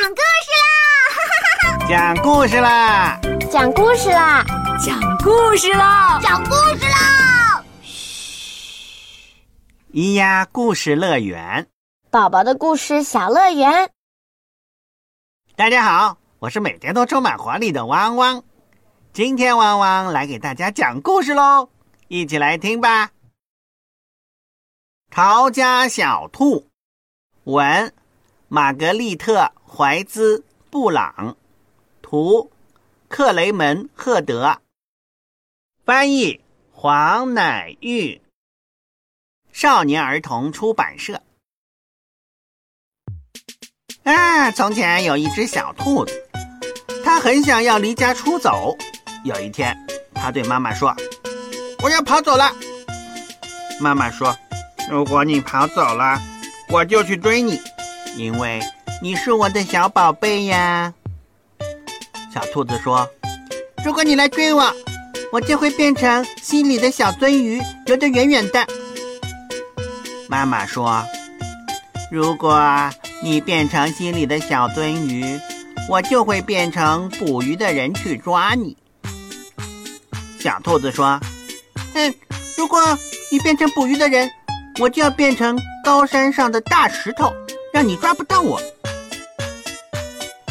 讲故事啦！讲故事啦！讲故事啦！讲故事啦！讲故事啦！嘘，咿呀故事乐园，宝宝的故事小乐园。大家好，我是每天都充满活力的汪汪。今天汪汪来给大家讲故事喽，一起来听吧。逃家小兔，文，玛格丽特·怀兹·布朗，图，克雷门·赫德，翻译黄乃玉，少年儿童出版社。啊，从前有一只小兔子，它很想要离家出走。有一天，它对妈妈说：“我要跑走了。”妈妈说。如果你跑走了，我就去追你，因为你是我的小宝贝呀。小兔子说：“如果你来追我，我就会变成溪里的小鳟鱼，游得远远的。”妈妈说：“如果你变成溪里的小鳟鱼，我就会变成捕鱼的人去抓你。”小兔子说：“嗯，如果你变成捕鱼的人。”我就要变成高山上的大石头，让你抓不到我。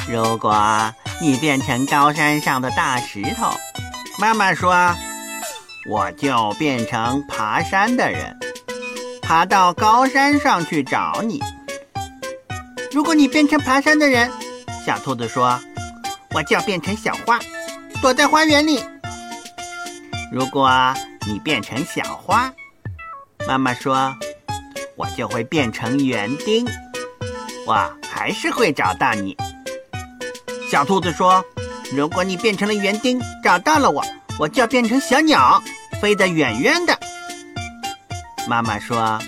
如果你变成高山上的大石头，妈妈说，我就变成爬山的人，爬到高山上去找你。如果你变成爬山的人，小兔子说，我就要变成小花，躲在花园里。如果你变成小花，妈妈说：“我就会变成园丁，我还是会找到你。”小兔子说：“如果你变成了园丁，找到了我，我就要变成小鸟，飞得远远的。”妈妈说：“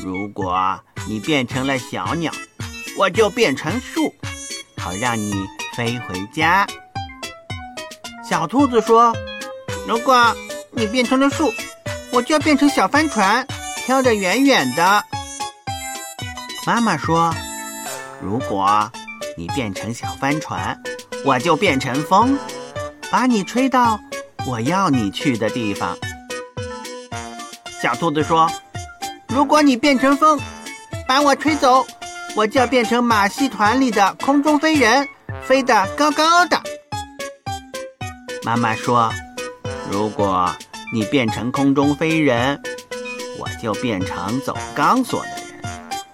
如果你变成了小鸟，我就变成树，好让你飞回家。”小兔子说：“如果你变成了树。”我就要变成小帆船，飘得远远的。妈妈说：“如果你变成小帆船，我就变成风，把你吹到我要你去的地方。”小兔子说：“如果你变成风，把我吹走，我就要变成马戏团里的空中飞人，飞得高高的。”妈妈说：“如果……”你变成空中飞人，我就变成走钢索的人，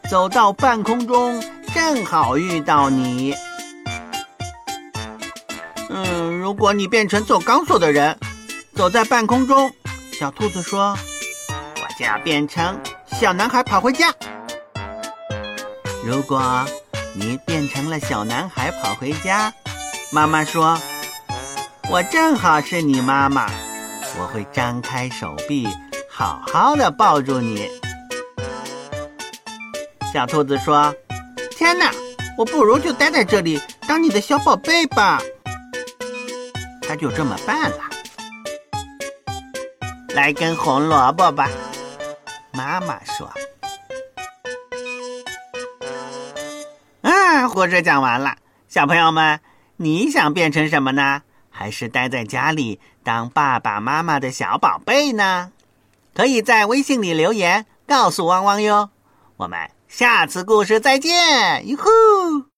走到半空中正好遇到你。嗯，如果你变成走钢索的人，走在半空中，小兔子说，我就要变成小男孩跑回家。如果你变成了小男孩跑回家，妈妈说，我正好是你妈妈。我会张开手臂，好好的抱住你。小兔子说：“天哪，我不如就待在这里当你的小宝贝吧。”他就这么办了。来根红萝卜吧，妈妈说。啊，故事讲完了，小朋友们，你想变成什么呢？还是待在家里当爸爸妈妈的小宝贝呢？可以在微信里留言告诉汪汪哟。我们下次故事再见，哟呼！